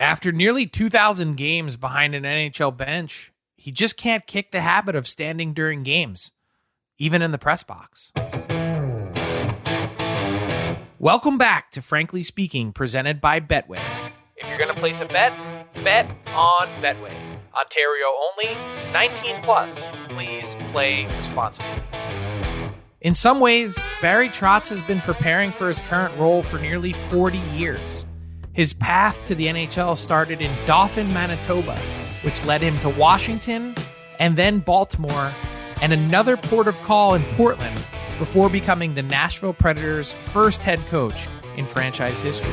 After nearly 2,000 games behind an NHL bench, he just can't kick the habit of standing during games, even in the press box. Welcome back to Frankly Speaking, presented by Betway. If you're going to place a bet, bet on Betway. Ontario only, 19 plus. Please play responsibly. In some ways, Barry Trotz has been preparing for his current role for nearly 40 years. His path to the NHL started in Dauphin, Manitoba, which led him to Washington and then Baltimore and another port of call in Portland before becoming the Nashville Predators' first head coach in franchise history.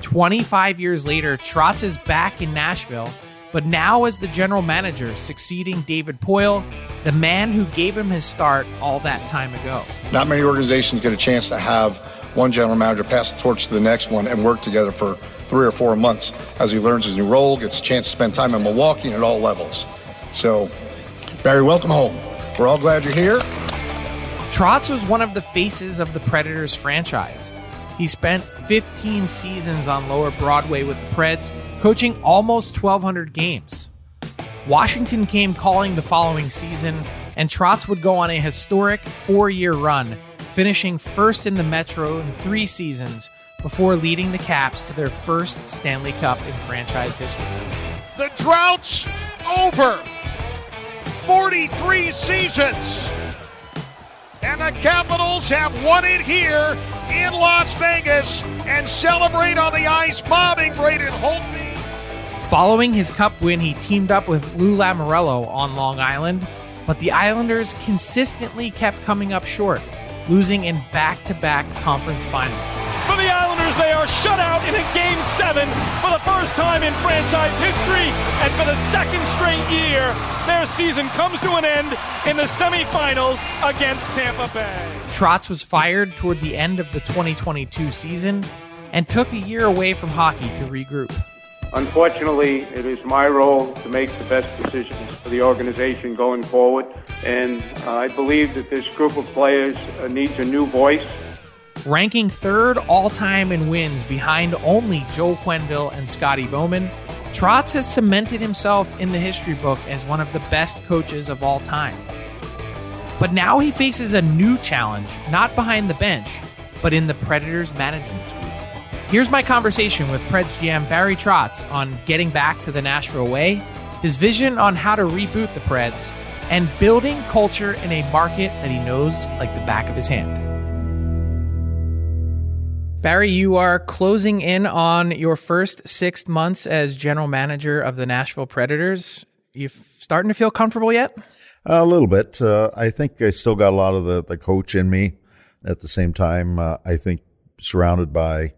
25 years later, Trotz is back in Nashville, but now as the general manager, succeeding David Poile, the man who gave him his start all that time ago. Not many organizations get a chance to have one general manager pass the torch to the next one and work together for three or four months as he learns his new role, gets a chance to spend time in Milwaukee and at all levels. So, Barry, welcome home. We're all glad you're here. Trotz was one of the faces of the Predators franchise. He spent 15 seasons on Lower Broadway with the Preds, coaching almost 1,200 games. Washington came calling the following season, and Trotz would go on a historic four year run, finishing first in the Metro in three seasons before leading the Caps to their first Stanley Cup in franchise history. The drought's over. 43 seasons. And the Capitals have won it here in Las Vegas and celebrate on the ice, mobbing Braden Holtby. Following his cup win, he teamed up with Lou Lamoriello on Long Island, but the Islanders consistently kept coming up short, losing in back to back conference finals. For the Islanders, they are shut out in a game seven for the first time in franchise history. And for the second straight year, their season comes to an end in the semifinals against Tampa Bay. Trotz was fired toward the end of the 2022 season and took a year away from hockey to regroup. Unfortunately, it is my role to make the best decisions for the organization going forward. And uh, I believe that this group of players uh, needs a new voice. Ranking third all time in wins behind only Joe Quenneville and Scotty Bowman, Trotz has cemented himself in the history book as one of the best coaches of all time. But now he faces a new challenge, not behind the bench, but in the Predators management suite. Here's my conversation with Preds GM Barry Trotz on getting back to the Nashville way, his vision on how to reboot the Preds, and building culture in a market that he knows like the back of his hand. Barry, you are closing in on your first six months as general manager of the Nashville Predators. You starting to feel comfortable yet? A little bit. Uh, I think I still got a lot of the, the coach in me. At the same time, uh, I think surrounded by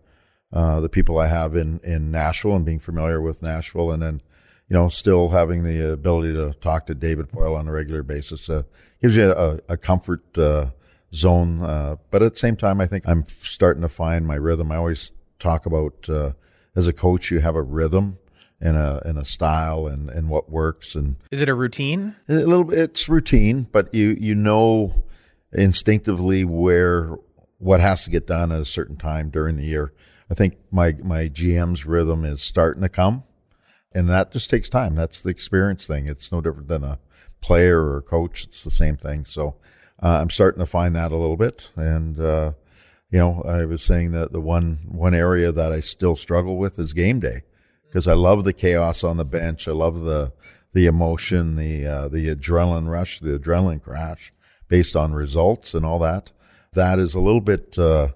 uh, the people I have in, in Nashville and being familiar with Nashville, and then you know still having the ability to talk to David Poile on a regular basis uh, gives you a, a comfort uh, zone. Uh, but at the same time, I think I'm starting to find my rhythm. I always talk about as a coach, you have a rhythm and a and a style and, and what works and is it a routine? A little bit it's routine, but you you know instinctively where what has to get done at a certain time during the year. I think my my GM's rhythm is starting to come, and that just takes time. That's the experience thing. It's no different than a player or a coach. It's the same thing. So uh, I'm starting to find that a little bit, and uh, you know I was saying that the one one area that I still struggle with is game day because I love the chaos on the bench. I love the the emotion, the uh, the adrenaline rush, the adrenaline crash based on results and all that. That is a little bit uh,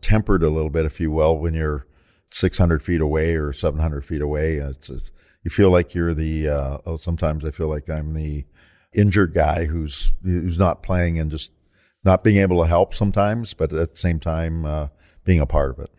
tempered, a little bit, if you will, when you're 600 feet away or 700 feet away. It's, it's you feel like you're the. Uh, oh, sometimes I feel like I'm the injured guy who's who's not playing and just not being able to help sometimes, but at the same time uh, being a part of it.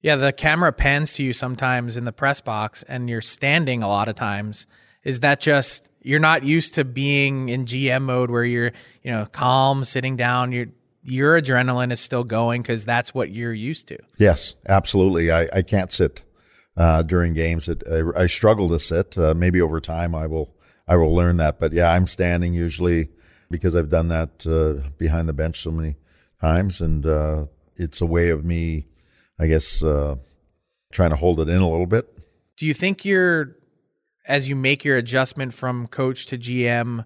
Yeah, the camera pans to you sometimes in the press box and you're standing a lot of times. Is that just you're not used to being in GM mode where you're, you know, calm, sitting down, your your adrenaline is still going because that's what you're used to. Yes, absolutely. I, I can't sit uh, during games. It, I, I, struggle to sit. Uh, maybe over time I will I will learn that. But yeah, I'm standing usually because I've done that uh, behind the bench so many times, and uh, it's a way of me I guess, uh, trying to hold it in a little bit. Do you think you're, as you make your adjustment from coach to GM,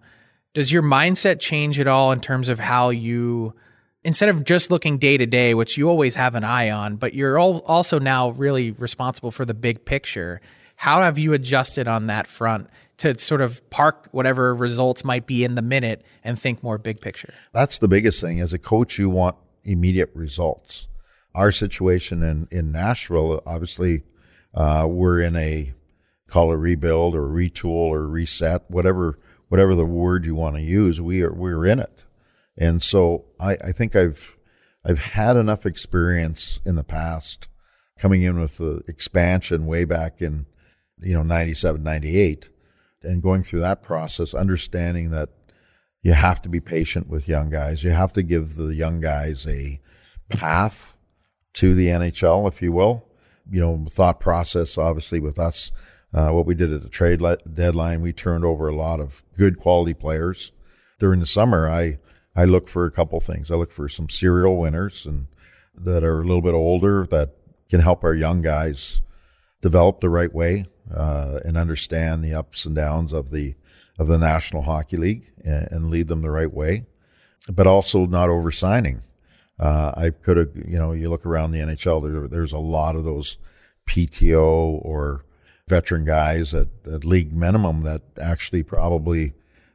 does your mindset change at all in terms of how you, instead of just looking day to day, which you always have an eye on, but you're also now really responsible for the big picture? How have you adjusted on that front to sort of park whatever results might be in the minute and think more big picture? That's the biggest thing. As a coach, you want immediate results our situation in, in Nashville, obviously, uh, we're in a call a rebuild or retool or reset, whatever whatever the word you want to use. We are we're in it, and so I, I think I've I've had enough experience in the past coming in with the expansion way back in you know 97 98 and going through that process understanding that you have to be patient with young guys you have to give the young guys a path to the NHL, if you will. You know, thought process, obviously, with us, uh, what we did at the trade deadline, we turned over a lot of good quality players. During the summer, I, I look for a couple things. I look for some serial winners and that are a little bit older that can help our young guys develop the right way uh, and understand the ups and downs of the of the National Hockey League and, and lead them the right way, but also not oversigning. Uh, I could have, you know, you look around the NHL, there, there's a lot of those PTO or veteran guys at, at, league minimum that actually probably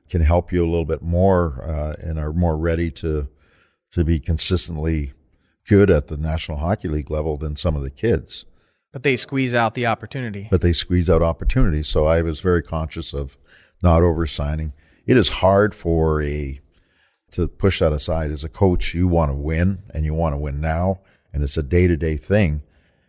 can help you a little bit more uh, and are more ready to to be consistently good at the National Hockey League level than some of the kids. But they squeeze out the opportunity. But they squeeze out opportunities. So I was very conscious of not oversigning. It is hard for a to push that aside. As a coach, you want to win and you want to win now, and it's a day to day thing.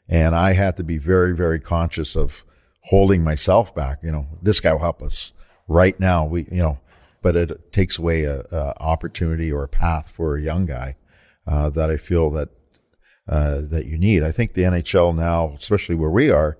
And I had to be very, very conscious of holding myself back. You know, this guy will help us right now. We, you know, but it takes away a, a opportunity or a path for a young guy uh, that I feel that uh, that you need. I think the NHL now, especially where we are,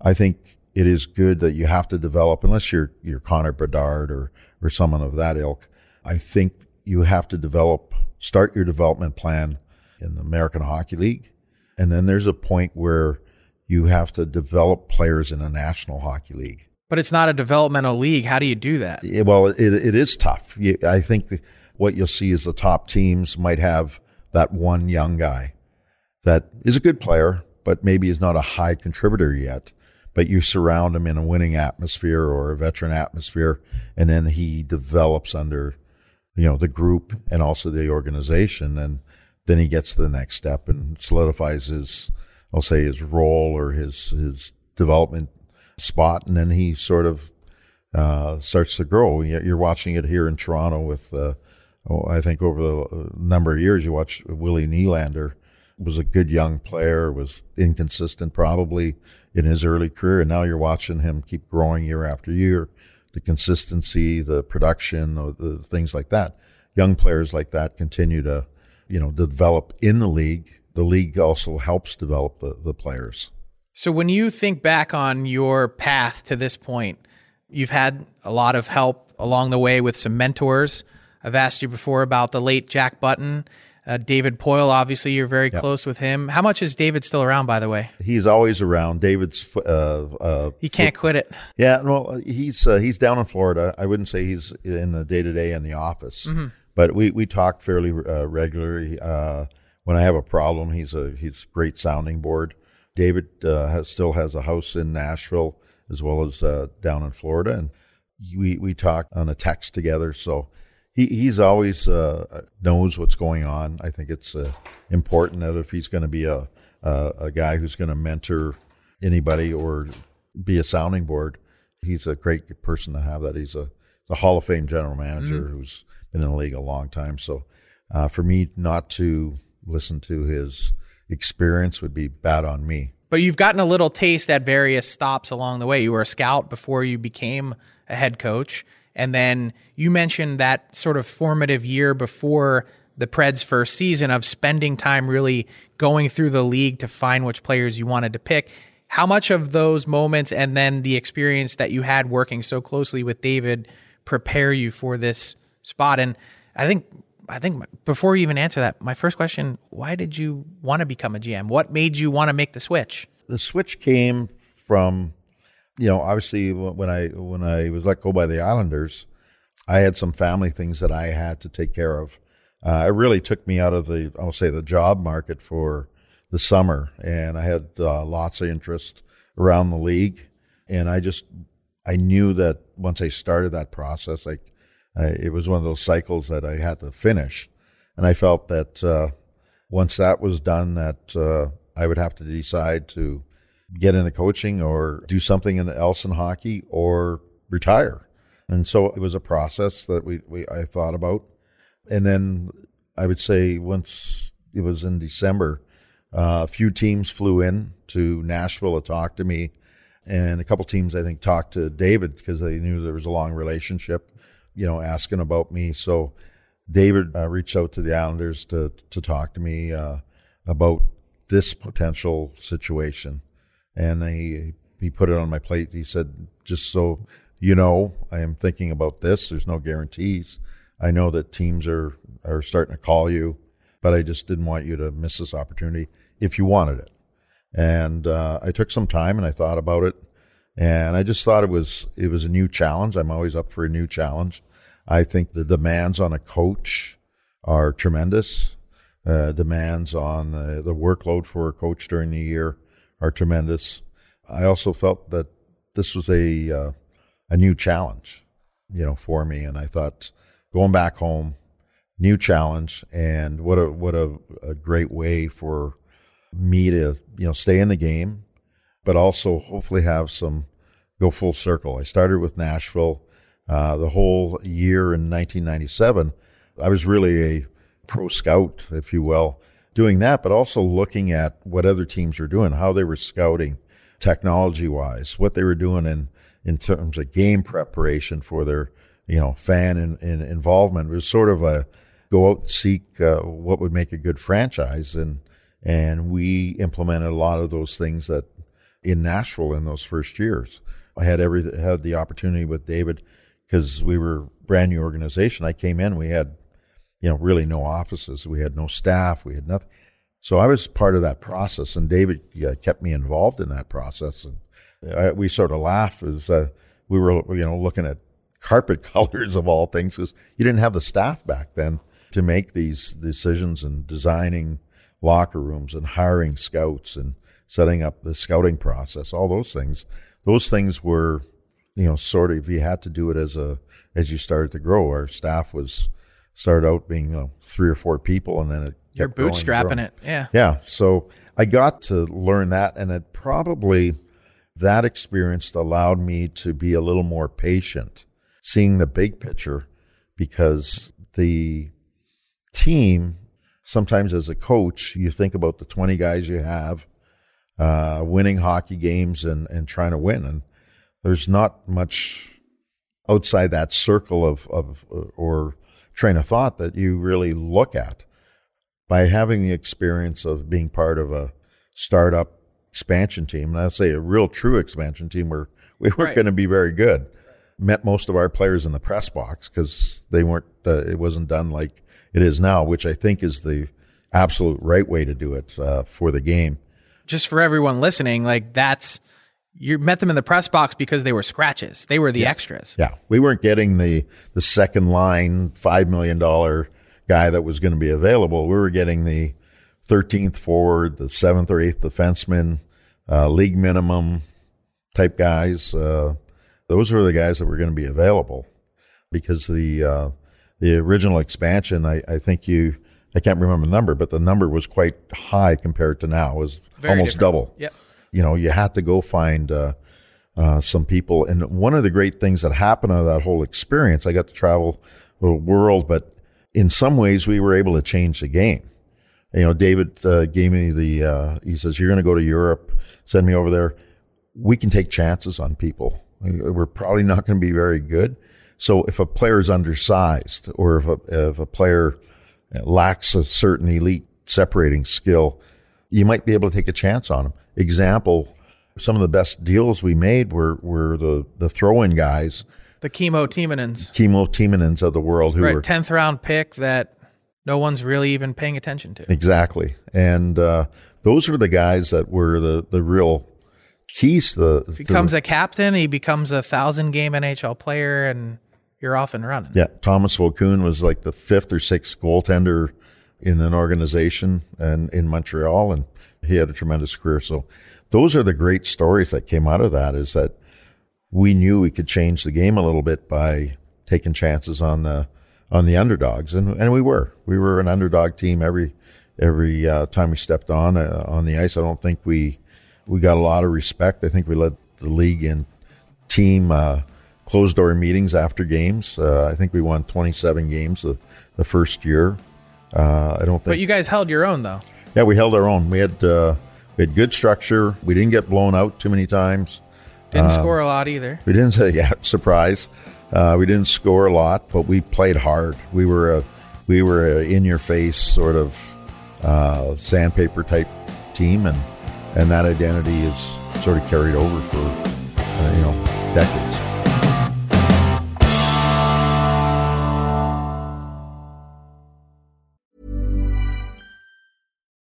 I think it is good that you have to develop, unless you're you're Connor Bedard or or someone of that ilk. I think you have to develop, start your development plan in the American Hockey League. And then there's a point where you have to develop players in a National Hockey League. But it's not a developmental league. How do you do that? Well, it, it is tough. I think what you'll see is the top teams might have that one young guy that is a good player, but maybe is not a high contributor yet. But you surround him in a winning atmosphere or a veteran atmosphere, and then he develops under you know the group and also the organization and then he gets to the next step and solidifies his, I'll say, his role or his his development spot, and then he sort of uh, starts to grow. You're watching it here in Toronto with, uh, oh, I think over the uh, number of years you watch Willie Nylander was a good young player, was inconsistent probably in his early career, and now you're watching him keep growing year after year. The consistency, the production, the things like that. Young players like that continue to, you know, develop in the league. The league also helps develop the, the players. So when you think back on your path to this point, you've had a lot of help along the way with some mentors. I've asked you before about the late Jack Button. Uh, David Poile. obviously, you're very yep. close with him. How much is David still around, by the way? He's always around. David's uh, uh, he can't quit it. Yeah, well, he's uh, he's down in Florida. I wouldn't say he's in the day to day in the office, mm-hmm. but we we talk fairly uh, regularly. Uh, when I have a problem, he's a he's a great sounding board. David has, still has a house in Nashville as well as down in Florida, and we we talk on a text together. So he he's always uh, knows what's going on. I think it's uh, important that if he's going to be a, a, a guy who's going to mentor anybody or be a sounding board, he's a great person to have. That he's a, a Hall of Fame general manager mm-hmm. who's been in the league a long time. So uh, for me not to listen to his experience would be bad on me. But you've gotten a little taste at various stops along the way. You were a scout before you became a head coach and then you mentioned that sort of formative year before the Preds' first season of spending time really going through the league to find which players you wanted to pick. How much of those moments and then the experience that you had working so closely with David prepare you for this spot? And I think I think before you even answer that, my first question: Why did you want to become a GM? What made you want to make the switch? The switch came from you know, obviously when I when I was let go by the Islanders, I had some family things that I had to take care of. Uh, it really took me out of the I'll say the job market for the summer, and I had uh, lots of interest around the league, and I just I knew that once I started that process, like it was one of those cycles that I had to finish, and I felt that uh, once that was done, that uh, I would have to decide to get into coaching or do something else in hockey or retire. And so it was a process that we, we I thought about. And then I would say once it was in December, uh, a few teams flew in to Nashville to talk to me. And a couple teams, I think, talked to David because they knew there was a long relationship, you know, asking about me. So David uh, reached out to the Islanders to, to talk to me uh, about this potential situation and he he put it on my plate. He said, "Just so you know, I am thinking about this. There's no guarantees. I know that teams are are starting to call you, but I just didn't want you to miss this opportunity if you wanted it." And uh, I took some time and I thought about it, and I just thought it was it was a new challenge. I'm always up for a new challenge. I think the demands on a coach are tremendous. Uh, demands on the, the workload for a coach during the year are tremendous. I also felt that this was a uh, a new challenge, you know, for me, and I thought going back home, new challenge, and what a what a, a great way for me to you know stay in the game, but also hopefully have some go full circle. I started with Nashville. Uh, the whole year in 1997, I was really a pro scout, if you will, doing that, but also looking at what other teams were doing, how they were scouting technology wise, what they were doing in, in terms of game preparation for their, you know, fan in, in involvement. It was sort of a go out and seek uh, what would make a good franchise. And, and we implemented a lot of those things that in Nashville in those first years. I had every had the opportunity with David because we were brand new organization. I came in, we had you know, really no offices. We had no staff. We had nothing. So I was part of that process, and David uh, kept me involved in that process. And I, we sort of laugh as uh, we were, you know, looking at carpet colors of all things, because you didn't have the staff back then to make these decisions and designing locker rooms and hiring scouts and setting up the scouting process. All those things, those things were, you know, sort of you had to do it as a as you started to grow. Our staff was started out being you know, three or four people, and then it You're bootstrapping it. Yeah. Yeah. So I got to learn that, and it probably that experience allowed me to be a little more patient, seeing the big picture, because the team sometimes as a coach you think about the 20 guys you have uh, winning hockey games and, and trying to win and there's not much outside that circle of, of or train of thought that you really look at by having the experience of being part of a startup expansion team, and I'd say a real true expansion team where we weren't Right. going to be very good. Met most of our players in the press box because they weren't. Uh, it wasn't done like it is now, which I think is the absolute right way to do it uh, for the game. Just for everyone listening, like that's you met them in the press box because they were scratches. They were the extras. Yeah, we weren't getting the the second line five million dollar guy that was going to be available. We were getting the thirteenth forward, the seventh or eighth defenseman, uh, league minimum type guys. Uh, those were the guys that were going to be available because the uh, the original expansion. I, I think you. I can't remember the number, but the number was quite high compared to now. It was Very almost different. double Yep. you know, you had to go find uh, uh, some people. And one of the great things that happened out of that whole experience, I got to travel the world, but in some ways, we were able to change the game. You know, David uh, gave me the, uh, he says, You're going to go to Europe, send me over there. We can take chances on people. We're probably not going to be very good. So if a player is undersized or if a, if a player lacks a certain elite separating skill, you might be able to take a chance on them. Example, some of the best deals we made were, were the, the throw-in guys, The Kimmo Timonens. Kimmo Timonens of the world who Right. were 10th round pick that no one's really even paying attention to. exactly, and uh, those were the guys that were the, the real keys to the Becomes the, a captain, he becomes a thousand game NHL player, and you're off and running. yeah. Tomas Vokoun was like the fifth or sixth goaltender in an organization and in Montreal, and he had a tremendous career. So those are the great stories that came out of that. Is that we knew we could change the game a little bit by taking chances on the on the underdogs, and and we were we were an underdog team every every uh, time we stepped on uh, on the ice. I don't think we we got a lot of respect. I think we led the league in team uh, closed door meetings after games. Uh, I think we won 27 games the, the first year. Uh, I don't think But you guys held your own though. yeah, we held our own. We had uh, we had good structure. We didn't get blown out too many times. Didn't Um, score a lot either. We didn't say yeah, surprise. Uh, we didn't score a lot, but we played hard. We were a we were a in your face sort of uh, sandpaper type team, and and that identity is sort of carried over for uh, you know decades.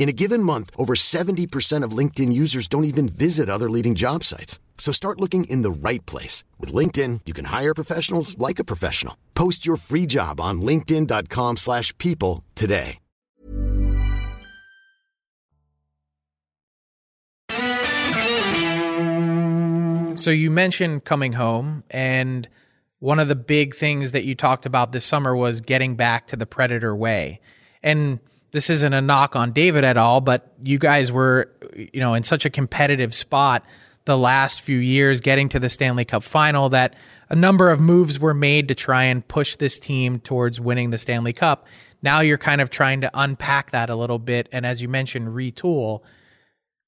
In a given month, over 70% of LinkedIn users don't even visit other leading job sites. So start looking in the right place. With LinkedIn, you can hire professionals like a professional. Post your free job on linkedin.com slash people today. So you mentioned coming home, and one of the big things that you talked about this summer was getting back to the predator way. And – this isn't a knock on David at all, but you guys were, you know, in such a competitive spot the last few years, getting to the Stanley Cup final, that a number of moves were made to try and push this team towards winning the Stanley Cup. Now you're kind of trying to unpack that a little bit. And as you mentioned, retool.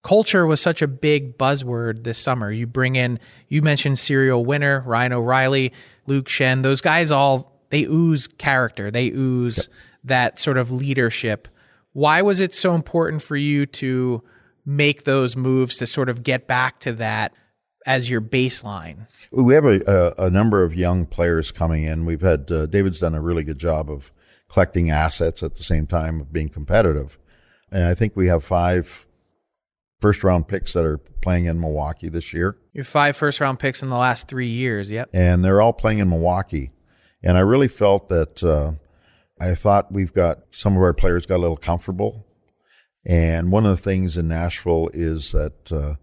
Culture was such a big buzzword this summer. You bring in, you mentioned serial winner, Ryan O'Reilly, Luke Schenn, Those guys all, they ooze character. They ooze yep. that sort of leadership. Why was it so important for you to make those moves to sort of get back to that as your baseline? We have a, a, a number of young players coming in. We've had, uh, David's done a really good job of collecting assets at the same time of being competitive. And I think we have five first round picks that are playing in Milwaukee this year. You have five first round picks in the last three years. Yep. And they're all playing in Milwaukee. And I really felt that uh, I thought we've got some of our players got a little comfortable. And one of the things in Nashville is that uh,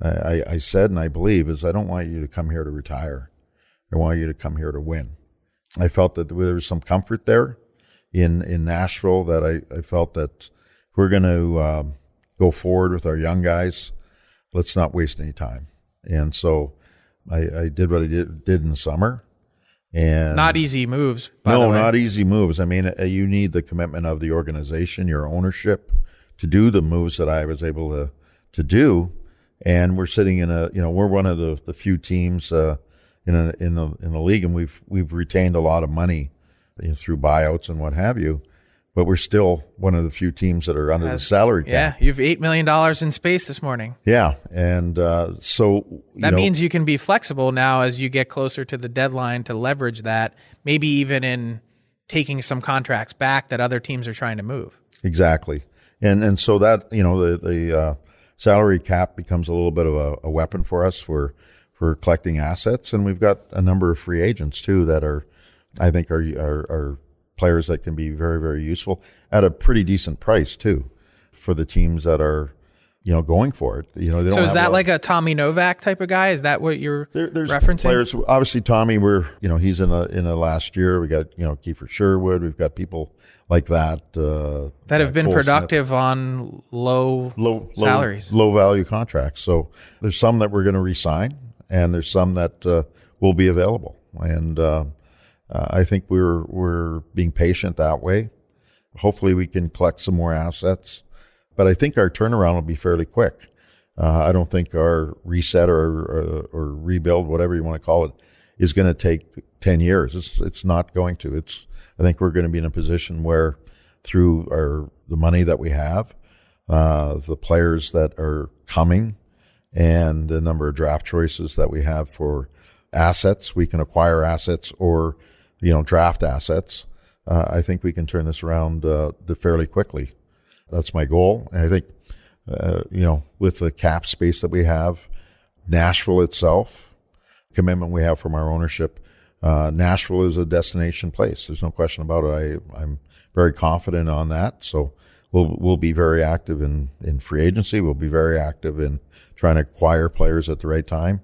I, I, said and I believe is I don't want you to come here to retire. I want you to come here to win. I felt that there was some comfort there in in Nashville that I, I felt that we're going to um, go forward with our young guys. Let's not waste any time. And so I, I did what I did, did in the summer. And not easy moves. no, not easy moves. I mean, uh, you need the commitment of the organization, your ownership, to do the moves that I was able to to do. And we're sitting in a, you know, we're one of the, the few teams uh, in a, in the in the league, and we've we've retained a lot of money you know, through buyouts and what have you but we're still one of the few teams that are under Has, the salary cap. Yeah, you have eight million dollars in space this morning. Yeah, and uh, so that know, means you can be flexible now as you get closer to the deadline to leverage that. Maybe even in taking some contracts back that other teams are trying to move. Exactly, and and so that you know the the uh, salary cap becomes a little bit of a, a weapon for us for for collecting assets, and we've got a number of free agents too that are. I think are, are, are players that can be very, very useful at a pretty decent price too for the teams that are, you know, going for it. You know, so is that like a Tommy Novak type of guy? Is that what you're there, there's referencing? Players, obviously, Tommy. We're you know he's in a in a last year. We got you know Kiefer Sherwood. We've got people like that uh, that have been Cole productive Smith. on low low salaries, low, low, value contracts. So there's some that we're going to resign, and there's some that uh, will be available. And uh, uh, I think we're we're being patient that way. Hopefully, we can collect some more assets, but I think our turnaround will be fairly quick. Uh, I don't think our reset or, or, or rebuild, whatever you want to call it, is going to take ten years. It's it's not going to. It's I think we're going to be in a position where through our the money that we have, uh, the players that are coming, and the number of draft choices that we have for assets, we can acquire assets or you know, draft assets, uh, I think we can turn this around uh, fairly quickly. That's my goal. And I think, uh, you know, with the cap space that we have, Nashville itself, commitment we have from our ownership, uh, Nashville is a destination place. There's no question about it. I, I'm very confident on that. So we'll we'll be very active in in free agency. We'll be very active in trying to acquire players at the right time,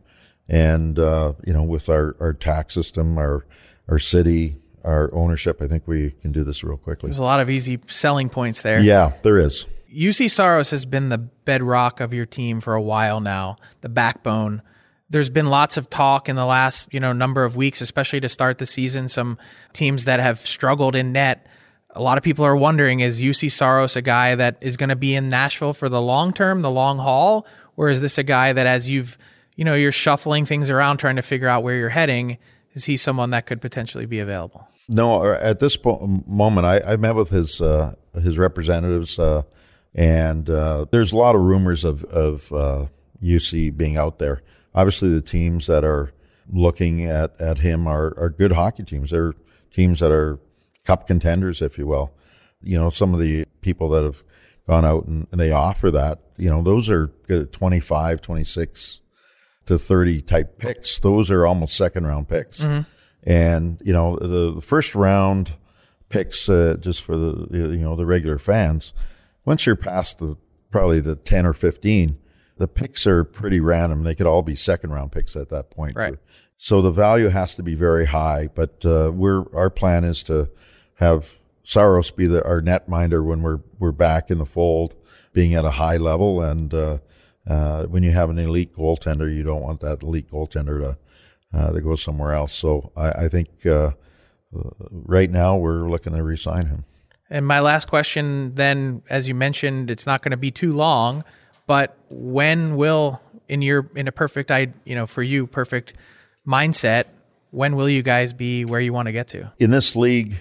and uh, you know, with our our tax system, our our city, our ownership. I think we can do this real quickly. There's a lot of easy selling points there. Yeah, there is. Juuse Saros has been the bedrock of your team for a while now, the backbone. There's been lots of talk in the last, you know, number of weeks, especially to start the season. Some teams that have struggled in net. A lot of people are wondering: Is Juuse Saros a guy that is going to be in Nashville for the long term, the long haul, or is this a guy that, as you've, you know, you're shuffling things around, trying to figure out where you're heading? Is he someone that could potentially be available? No, at this po- moment, I, I, met with his uh, his representatives, uh, and uh, there's a lot of rumors of of Juuse uh, being out there. Obviously, the teams that are looking at, at him are, are good hockey teams. They're teams that are cup contenders, if you will. You know, some of the people that have gone out and, and they offer that, you know, those are good at 25, 26 to 30 type picks. Those are almost second round picks. Mm-hmm. And, you know, the, the first round picks, uh, just for the, you know, the regular fans, once you're past the, probably the 10 or 15, the picks are pretty random. They could all be second round picks at that point. Right. So the value has to be very high. But uh, we're our plan is to have Saros be the, our netminder when we're we're back in the fold, being at a high level. And uh, uh, when you have an elite goaltender, you don't want that elite goaltender to uh, to go somewhere else. So I, I think uh, right now we're looking to resign him. And my last question, then, as you mentioned, it's not going to be too long, but when will, in your in a perfect, I you know, for you, perfect mindset, when will you guys be where you want to get to? In this league,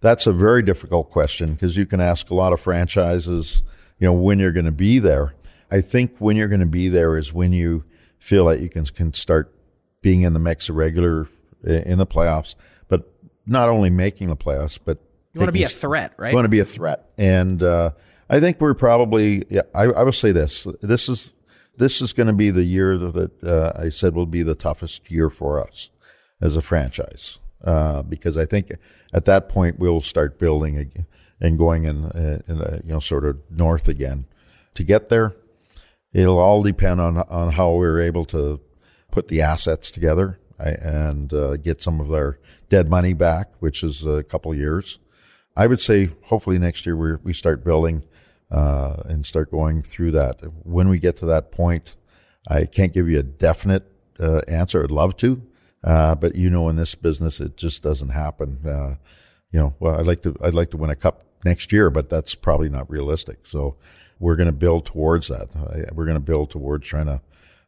that's a very difficult question because you can ask a lot of franchises, you know, when you're going to be there. I think when you're going to be there is when you feel like you can can start being in the mix regular in the playoffs, but not only making the playoffs, but you want to be a threat, right? You want to be a threat, and uh, I think we're probably. Yeah, I, I will say this: this is this is going to be the year that uh, I said will be the toughest year for us as a franchise, uh, because I think at that point we'll start building and going in, uh, in the, you know sort of north again. To get there, it'll all depend on on how we're able to put the assets together and uh, get some of their dead money back, which is a couple years. I would say hopefully next year we we start building uh, and start going through that. When we get to that point, I can't give you a definite uh, answer. I'd love to, uh, but you know, in this business, it just doesn't happen. Uh, you know, well, I'd like to I'd like to win a cup next year, but that's probably not realistic. So we're going to build towards that. We're going to build towards trying to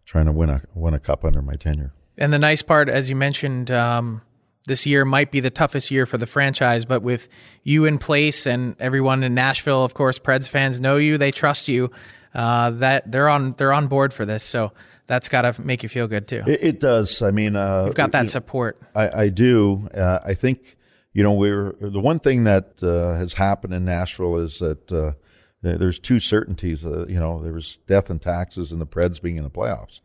trying to win a win a cup under my tenure. And the nice part, as you mentioned, um, this year might be the toughest year for the franchise, but with you in place and everyone in Nashville, of course, Preds fans know you, they trust you. Uh, that they're on they're on board for this, so that's got to make you feel good too. It, it does. I mean, uh, you've got that support. I, I do. Uh, I think you know we're the one thing that uh, has happened in Nashville is that uh, there's two certainties. Uh, you know, there was death and taxes, and the Preds being in the playoffs.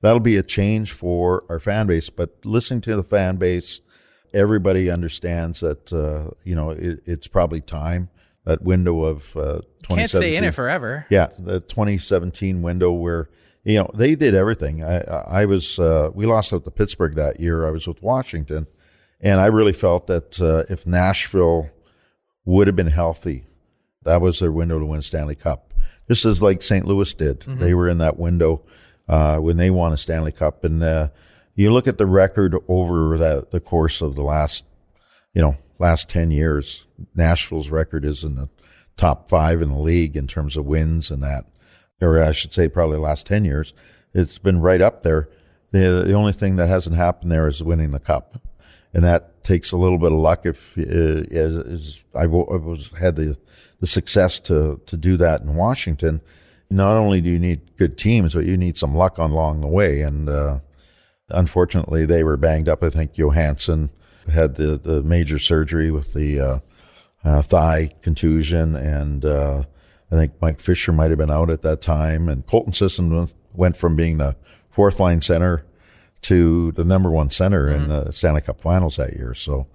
That'll be a change for our fan base. But listening to the fan base everybody understands that uh, you know it, it's probably time that window of uh, can't stay in it forever. Yeah, the 2017 window where you know they did everything. I, I was uh, we lost out to Pittsburgh that year. I was with Washington, and I really felt that uh, if Nashville would have been healthy, that was their window to win Stanley Cup. Just as like St. Louis did, mm-hmm. they were in that window uh, when they won a Stanley Cup, and uh, you look at the record over the, the course of the last, you know, last 10 years, Nashville's record is in the top five in the league in terms of wins and that, or I should say probably the last 10 years. It's been right up there. The, the only thing that hasn't happened there is winning the cup. And that takes a little bit of luck if, uh, is, I was, had the, the success to, to do that in Washington. Not only do you need good teams, but you need some luck along the way. And, uh, Unfortunately, they were banged up. I think Johansen had the, the major surgery with the uh, uh, thigh contusion, and uh, I think Mike Fisher might have been out at that time. And Colton Sisson went from being the fourth line center to the number one center mm-hmm. in the Stanley Cup Finals that year. So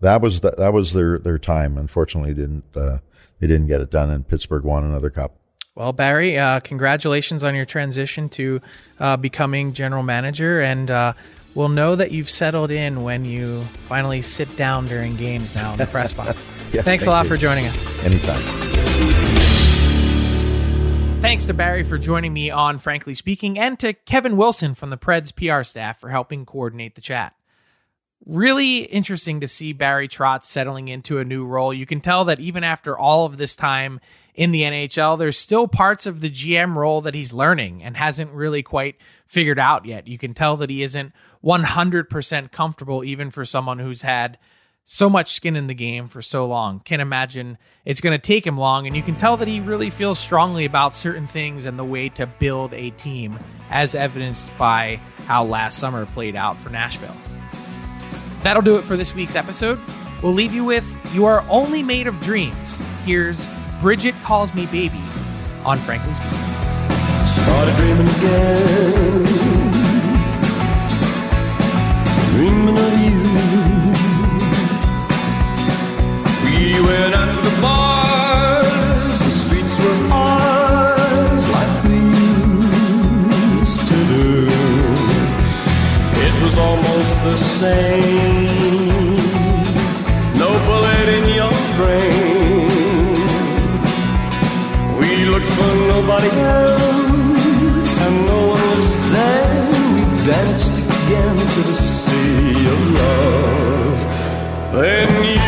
that was the, that was their their time. Unfortunately, didn't uh, they didn't get it done, and Pittsburgh won another cup. Well, Barry, uh, congratulations on your transition to uh, becoming general manager, and uh, we'll know that you've settled in when you finally sit down during games now in the press box. yeah, Thanks thank a lot you. for joining us. Anytime. Thanks to Barry for joining me on Frankly Speaking, and to Kevin Wilson from the Preds PR staff for helping coordinate the chat. Really interesting to see Barry Trotz settling into a new role. You can tell that even after all of this time in the NHL. There's still parts of the GM role that he's learning and hasn't really quite figured out yet. You can tell that he isn't 100% comfortable, even for someone who's had so much skin in the game for so long. Can't imagine it's going to take him long, and you can tell that he really feels strongly about certain things and the way to build a team, as evidenced by how last summer played out for Nashville. That'll do it for this week's episode. We'll leave you with You Are Only Made of Dreams. Here's Brigitte Calls Me Baby on Frankly Speaking. Started dreaming again, dreaming of you. bars, the streets were ours like we used to do. It was almost the same. No bullet in your brain. We looked for nobody else, and no one was there. We danced again to the sea of love. Then you.